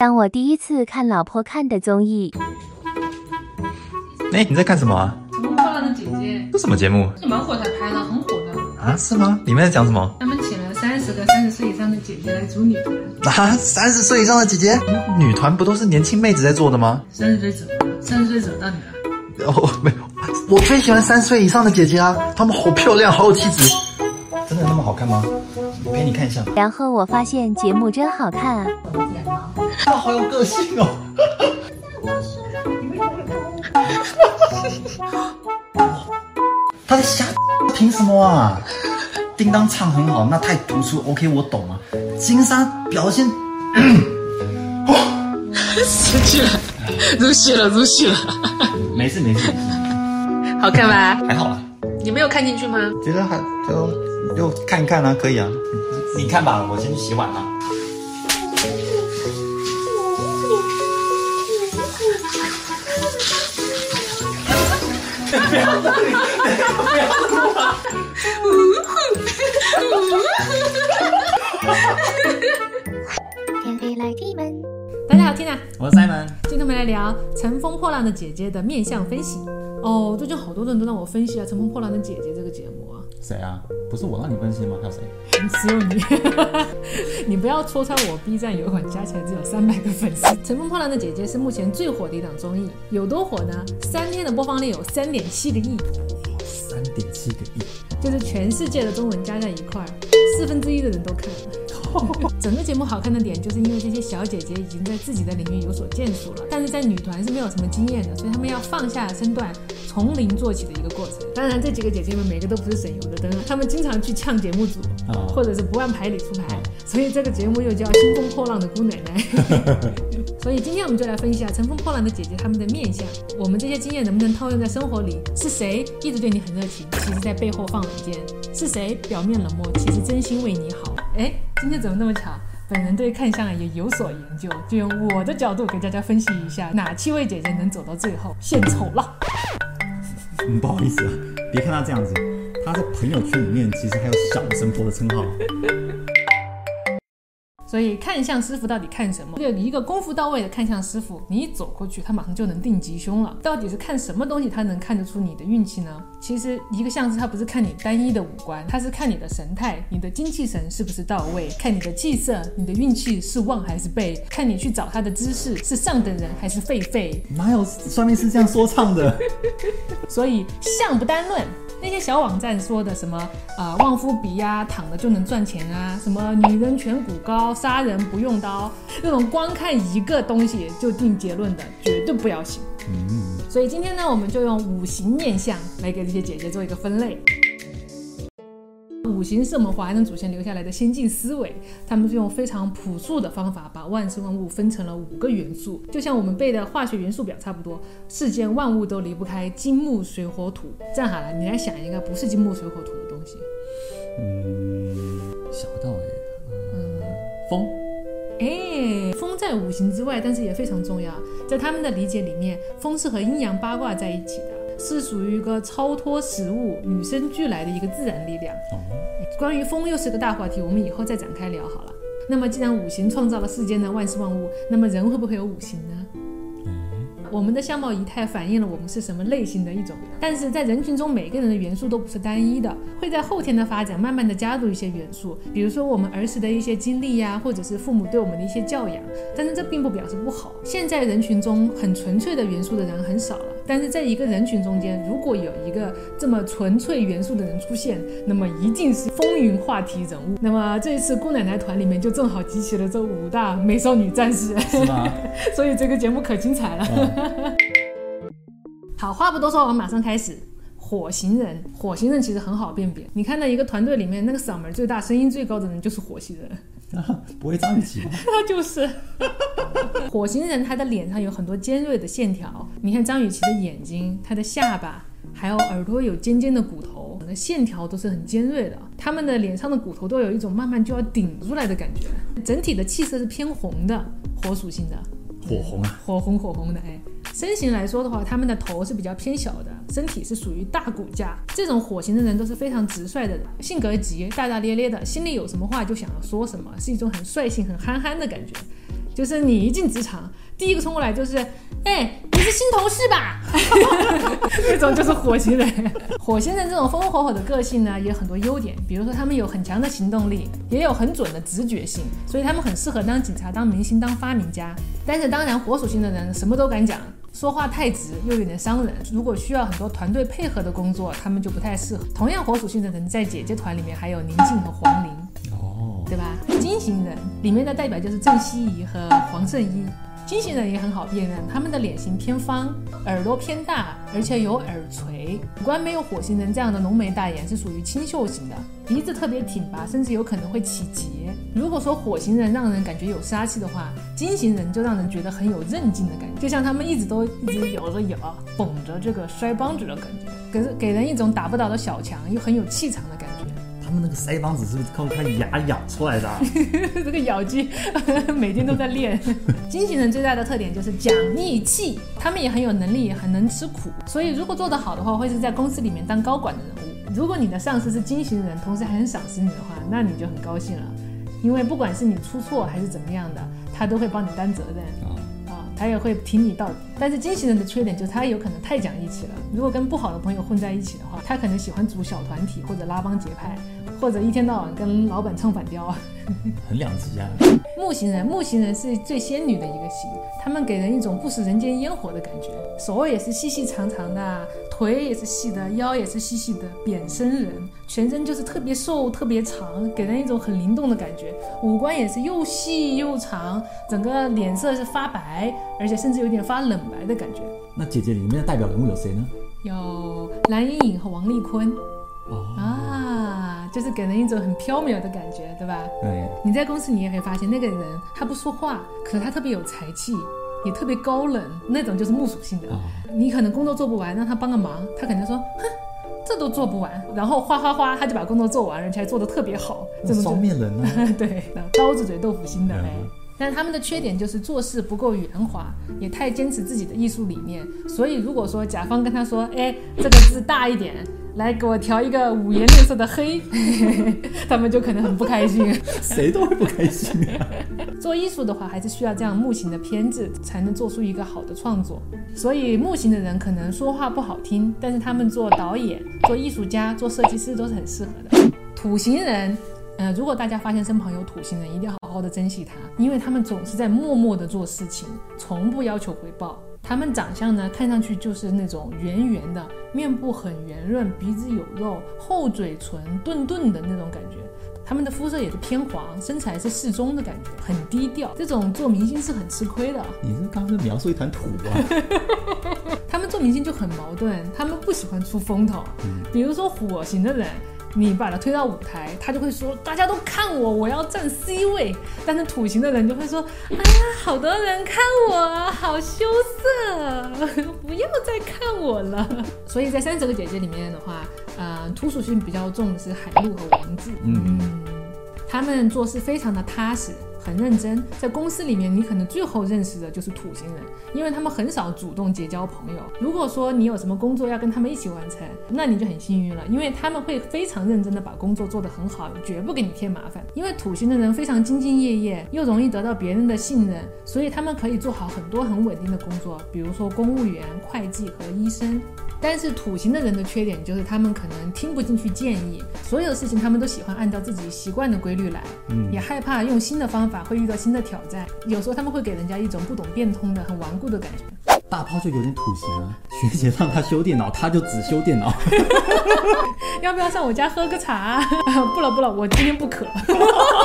当我第一次看老婆看的综艺，哎，你在看什么啊？乘风破浪的姐姐，这什么节目是蛮火才拍的，很火的。啊？是吗？里面在讲什么？他们请了三十个三十岁以上的姐姐来组女团，啊，三十岁以上的姐姐，女团不都是年轻妹子在做的吗？三十岁怎么了？三十岁怎么到你了？哦，没有，我最喜欢三十岁以上的姐姐啊，她们好漂亮，好有气质。真的那么好看吗？我陪你看一下。然后我发现节目真好看啊！他好有个性哦。他在瞎，凭什么啊？叮当唱很好，那太突出。OK，我懂了。金莎表现，失去了，入戏了，入戏了。没事没事没事，好看吧？还好啦。你没有看进去吗？觉得还就就看一看啊，可以啊。你看吧，我先去洗碗啊。不要这里，不要录天黑来踢门。大家好，Tina，我是 Simon，今天我们来聊《乘风破浪的姐姐》的面相分析。哦，最近好多人都让我分析啊，《乘风破浪的姐姐》谁啊？不是我让你分析吗？还有谁？只有你，你不要戳穿我。B 站有一款加起来只有三百个粉丝，《乘风破浪的姐姐》是目前最火的一档综艺，有多火呢？三天的播放量有三点七个亿，三点七个亿，就是全世界的中文加在一块儿，四分之一的人都看了。整个节目好看的点，就是因为这些小姐姐已经在自己的领域有所建树了，但是在女团是没有什么经验的，所以她们要放下身段，从零做起的一个过程。当然，这几个姐姐们每个都不是省油的灯，她们经常去呛节目组，或者是不按牌理出牌，所以这个节目又叫《乘风破浪的姑奶奶》。所以今天我们就来分析下《乘风破浪的姐姐》她们的面相，我们这些经验能不能套用在生活里？是谁一直对你很热情，其实在背后放冷箭？是谁表面冷漠，其实真心为你好？哎，今天怎么那么巧？本人对看相也有所研究，就用我的角度给大家分析一下，哪七位姐姐能走到最后？献丑了。不好意思啊，别看他这样子，他在朋友圈里面其实还有小神婆的称号。所以看相师傅到底看什么？就一个功夫到位的看相师傅，你一走过去，他马上就能定吉凶了。到底是看什么东西，他能看得出你的运气呢？其实一个相师，他不是看你单一的五官，他是看你的神态，你的精气神是不是到位，看你的气色，你的运气是旺还是背，看你去找他的姿势是上等人还是狒狒。哪有算命师这样说唱的？所以相不单论。那些小网站说的什么啊，旺夫鼻呀，躺着就能赚钱啊，什么女人颧骨高，杀人不用刀，那种光看一个东西就定结论的，绝对不要信。嗯，所以今天呢，我们就用五行面相来给这些姐姐做一个分类。五行是我们华人祖先留下来的先进思维，他们是用非常朴素的方法把万事万物分成了五个元素，就像我们背的化学元素表差不多。世间万物都离不开金木水火土。这样好了，你来想一个不是金木水火土的东西。嗯，想不到哎。嗯，风。哎，风在五行之外，但是也非常重要。在他们的理解里面，风是和阴阳八卦在一起的。是属于一个超脱食物、与生俱来的一个自然力量。关于风又是个大话题，我们以后再展开聊好了。那么，既然五行创造了世间的万事万物，那么人会不会有五行呢？我们的相貌仪态反映了我们是什么类型的一种，但是在人群中每个人的元素都不是单一的，会在后天的发展慢慢的加入一些元素，比如说我们儿时的一些经历呀，或者是父母对我们的一些教养，但是这并不表示不好。现在人群中很纯粹的元素的人很少了，但是在一个人群中间，如果有一个这么纯粹元素的人出现，那么一定是风云话题人物。那么这一次姑奶奶团里面就正好集齐了这五大美少女战士，是吗？所以这个节目可精彩了。好，话不多说，我们马上开始。火星人，火星人其实很好辨别。你看到一个团队里面那个嗓门最大、声音最高的人就是火星人，不会张雨绮吗？他就是火星人，他的脸上有很多尖锐的线条。你看张雨绮的眼睛，他的下巴，还有耳朵有尖尖的骨头，那线条都是很尖锐的。他们的脸上的骨头都有一种慢慢就要顶出来的感觉。整体的气色是偏红的，火属性的。火红啊，火红火红的哎。身形来说的话，他们的头是比较偏小的，身体是属于大骨架。这种火型的人都是非常直率的人，性格急，大大咧咧的，心里有什么话就想要说什么，是一种很率性、很憨憨的感觉。就是你一进职场，第一个冲过来就是，哎，你是新同事吧？那种就是火星人。火星人这种风风火火的个性呢，也有很多优点，比如说他们有很强的行动力，也有很准的直觉性，所以他们很适合当警察、当明星、当发明家。但是当然，火属性的人什么都敢讲，说话太直又有点伤人。如果需要很多团队配合的工作，他们就不太适合。同样，火属性的人在姐姐团里面还有宁静和黄龄。哦，对吧？金型人里面的代表就是郑希怡和黄圣依。金星人也很好辨认，他们的脸型偏方，耳朵偏大，而且有耳垂，五官没有火星人这样的浓眉大眼，是属于清秀型的。鼻子特别挺拔，甚至有可能会起结。如果说火星人让人感觉有杀气的话，金星人就让人觉得很有韧劲的感觉，就像他们一直都一直咬着牙，绷着这个腮帮子的感觉，给给人一种打不倒的小强又很有气场的。他们那个腮帮子是不是靠他牙咬出来的？这个咬肌 每天都在练。金型人最大的特点就是讲义气，他们也很有能力，也很能吃苦。所以如果做得好的话，会是在公司里面当高管的人物。如果你的上司是金型人，同时还很赏识你的话，那你就很高兴了，因为不管是你出错还是怎么样的，他都会帮你担责任啊啊，他也会挺你到底。但是金型人的缺点就是他有可能太讲义气了。如果跟不好的朋友混在一起的话，他可能喜欢组小团体或者拉帮结派。或者一天到晚跟老板唱反调啊，很两极啊。木型人，木型人是最仙女的一个型，他们给人一种不食人间烟火的感觉，手也是细细长长的，腿也是细的，腰也是细细的，扁身人，全身就是特别瘦特别长，给人一种很灵动的感觉。五官也是又细又长，整个脸色是发白，而且甚至有点发冷白的感觉。那姐姐里面的代表人物有谁呢？有蓝盈莹和王丽坤。哦啊，就是给人一种很飘渺的感觉，对吧？对。你在公司你也会发现，那个人他不说话，可是他特别有才气，也特别高冷，那种就是木属性的。你可能工作做不完，让他帮个忙，他肯定说，哼，这都做不完，然后哗哗哗，他就把工作做完，而且还做得特别好。双面人呢？对，刀子嘴豆腐心的哎。但是他们的缺点就是做事不够圆滑，也太坚持自己的艺术理念。所以如果说甲方跟他说，哎，这个字大一点。来给我调一个五颜六色的黑，他们就可能很不开心。谁都会不开心啊！做艺术的话，还是需要这样木型的偏执，才能做出一个好的创作。所以木型的人可能说话不好听，但是他们做导演、做艺术家、做设计师都是很适合的。土型人，呃，如果大家发现身旁有土型人，一定要好好的珍惜他，因为他们总是在默默的做事情，从不要求回报。他们长相呢，看上去就是那种圆圆的，面部很圆润，鼻子有肉，厚嘴唇，钝钝的那种感觉。他们的肤色也是偏黄，身材是适中的感觉，很低调。这种做明星是很吃亏的。你是刚才描述一团土啊？他们做明星就很矛盾，他们不喜欢出风头。比如说火型的人。你把他推到舞台，他就会说：“大家都看我，我要站 C 位。”但是土型的人就会说：“啊，好多人看我，好羞涩，不要再看我了。”所以在三十个姐姐里面的话，呃，土属性比较重的是海陆和王子。嗯，他们做事非常的踏实。很认真，在公司里面，你可能最后认识的就是土星人，因为他们很少主动结交朋友。如果说你有什么工作要跟他们一起完成，那你就很幸运了，因为他们会非常认真的把工作做得很好，绝不给你添麻烦。因为土星的人非常兢兢业业，又容易得到别人的信任，所以他们可以做好很多很稳定的工作，比如说公务员、会计和医生。但是土型的人的缺点就是他们可能听不进去建议，所有事情他们都喜欢按照自己习惯的规律来，嗯，也害怕用新的方法会遇到新的挑战。有时候他们会给人家一种不懂变通的、很顽固的感觉。大炮就有点土型啊，学姐让他修电脑，他就只修电脑。要不要上我家喝个茶？不了不了，我今天不渴。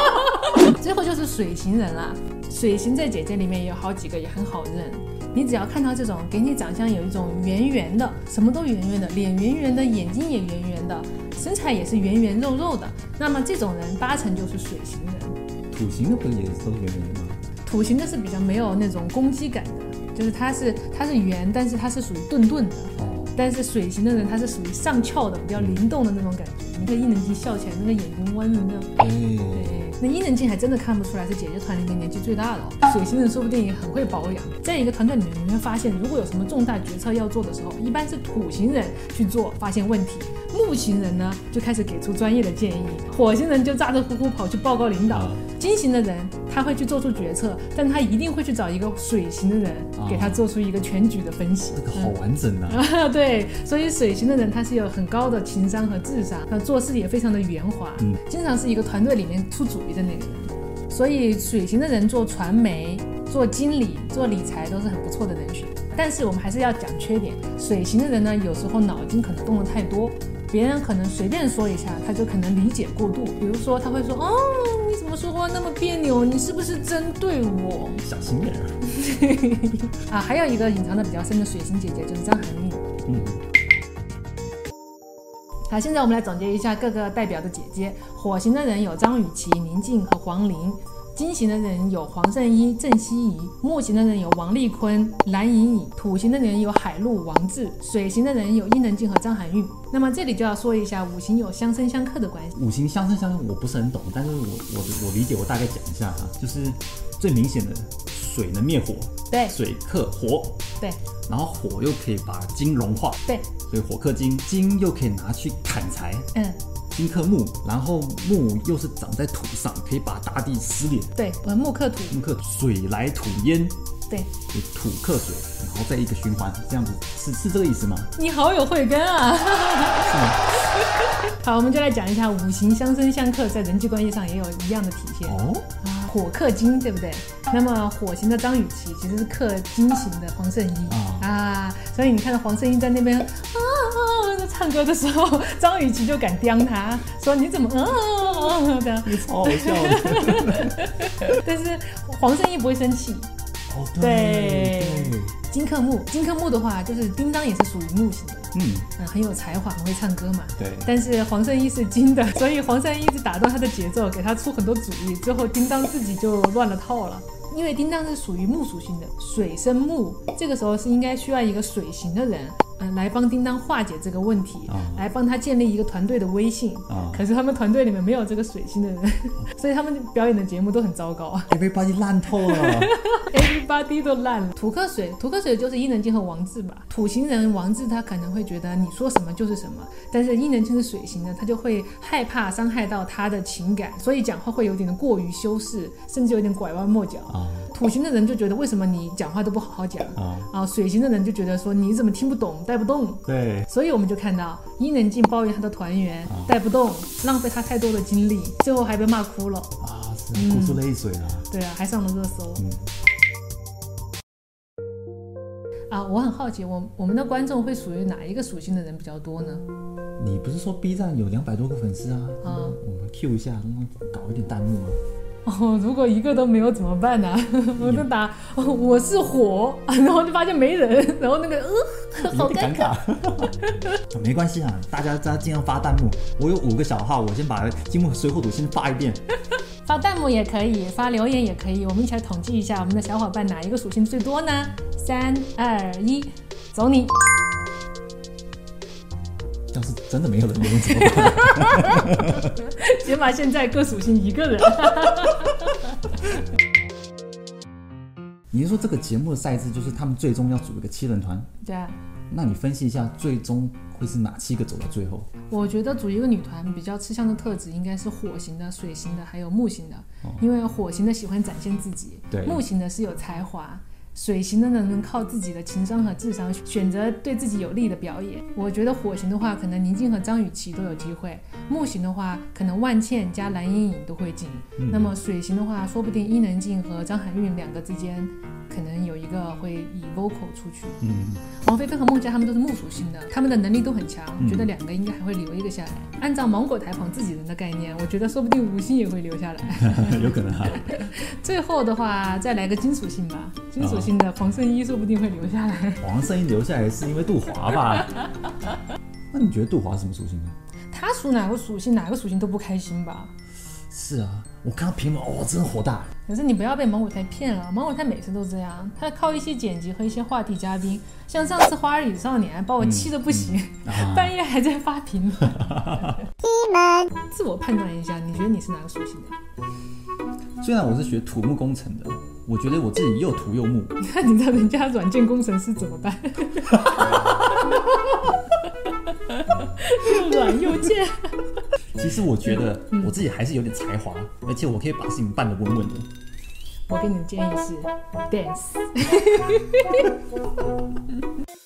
最后就是水型人了，水型在姐姐里面也有好几个，也很好认。你只要看到这种给你长相有一种圆圆的，什么都圆圆的，脸圆圆的，眼睛也圆圆的，身材也是圆圆肉肉的，那么这种人八成就是水型人。土型的不也都圆圆的吗？土型的是比较没有那种攻击感的，就是它是它是圆，但是它是属于钝钝的。哦。但是水型的人他是属于上翘的，比较灵动的那种感觉。你看伊能静笑起来那个眼睛弯的那样。对。那伊能静还真的看不出来是姐姐团里面年纪最大的哦。水星人说不定也很会保养。在一个团队里面，你会发现，如果有什么重大决策要做的时候，一般是土型人去做，发现问题；木型人呢就开始给出专业的建议，火星人就咋咋呼呼跑去报告领导啊，金型的人他会去做出决策，但他一定会去找一个水型的人啊给他做出一个全局的分析。这个好完整啊！啊，对，所以水型的人他是有很高的情商和智商，那做事也非常的圆滑，嗯经常是一个团队里面出主意的那个人。所以水型的人做传媒、做经理、做理财都是很不错的人选。但是我们还是要讲缺点，水型的人呢，有时候脑筋可能动得太多。别人可能随便说一下，他就可能理解过度。比如说，他会说：“哦，你怎么说话那么别扭？你是不是针对我？”小心眼儿。啊，还有一个隐藏的比较深的水星姐姐就是张含韵。嗯，好，现在我们来总结一下各个代表的姐姐。火星的人有张雨绮、宁静和黄龄；金型的人有黄圣依、郑希怡；木型的人有王丽坤、蓝盈颖；土型的人有海陆、王志；水型的人有伊能静和张含韵。那么这里就要说一下五行有相生相克的关系。五行相生相克我不是很懂，但是我我我理解，我大概讲一下哈，就是最明显的水能灭火，对。水克火，对。然后火又可以把金融化，对，所以火克金，金又可以拿去砍柴，嗯，金克木，然后木又是长在土上，可以把大地撕裂，对，呃，木克土，木克水来土淹，对土克水，然后再一个循环，这样子是是这个意思吗？你好有慧根啊！是吗？好，我们就来讲一下五行相生相克，在人际关系上也有一样的体现。哦，啊，火克金，对不对？那么火型的张雨绮其实是克金型的黄圣依啊啊，所以你看到黄圣依在那边啊唱歌的时候，张雨绮就敢刁他，说你怎么啊啊啊这样，你超好笑的。但是黄圣依不会生气。哦，对，金克木，金克木的话，就是叮当也是属于木型的，嗯，嗯，很有才华，很会唱歌嘛。对，但是黄圣依是金的，所以黄圣依一直打断他的节奏，给他出很多主意，最后叮当自己就乱了套了。因为叮当是属于木属性的，水生木，这个时候是应该需要一个水型的人，嗯、来帮叮当化解这个问题，啊来帮他建立一个团队的威信。啊可是他们团队里面没有这个水星的人，所以他们表演的节目都很糟糕啊，everybody 烂透了。everybody 都烂了。土克水，土克水就是伊能静和王志吧。土型人王志他可能会觉得你说什么就是什么，但是伊能静是水型的，他就会害怕伤害到他的情感，所以讲话会有点过于修饰，甚至有点拐弯抹角。啊土型的人就觉得为什么你讲话都不好好讲啊，啊，水型的人就觉得说你怎么听不懂，带不动。对，所以我们就看到伊能静抱怨他的团员带不动，浪费他太多的精力，最后还被骂哭了。啊，是哭出泪水了。对啊，还上了热搜。嗯，啊，我很好奇，我我们的观众会属于哪一个属性的人比较多呢？你不是说 B 站有两百多个粉丝啊？啊我们 Q 一下，搞一点弹幕啊。哦，如果一个都没有怎么办呢、我就打、哦、我是火，然后就发现没人，然后那个呃，好尴尬。尬。没关系啊，大家大家尽量发弹幕。我有五个小号，我先把金木水火土先发一遍。发弹幕也可以，发留言也可以，我们一起来统计一下我们的小伙伴哪一个属性最多呢？三二一，走你！要是真的没有人留言怎么办？起码现在各属性一个人。你是说这个节目的赛制就是他们最终要组一个七人团？对啊，那你分析一下，最终会是哪七个走到最后？我觉得组一个女团比较吃香的特质应该是火型的、水型的，还有木型的。因为火型的喜欢展现自己，对木型的是有才华。水型的人，能靠自己的情商和智商选择对自己有利的表演。我觉得火型的话，可能宁静和张雨绮都有机会；木型的话，可能万茜加蓝盈莹都会进。那么水型的话，说不定伊能静和张含韵两个之间，可能有一个会以 vocal 出去。嗯，王菲菲和孟佳他们都是木属性的，他们的能力都很强，嗯觉得两个应该还会留一个下来。按照芒果台捧自己人的概念，我觉得说不定五星也会留下来。有可能啊。最后的话，再来个金属性吧，金属性的黄圣依说不定会留下来。黄圣依留下来是因为杜华吧？那你觉得杜华是什么属性呢？他属哪个属性，哪个属性都不开心吧？是啊，我看到评论，哦，真的火大。可是你不要被芒果台骗了，芒果台每次都这样，他靠一些剪辑和一些话题嘉宾，像上次《花儿与少年》把我气得不行，啊 半夜还在发评论。自我判断一下，你觉得你是哪个属性的？虽然我是学土木工程的，我觉得我自己又土又木。那 你知道人家软件工程师怎么办？又软又贱。其实我觉得我自己还是有点才华，而且我可以把事情办得稳稳的。我给你的建议是 dance。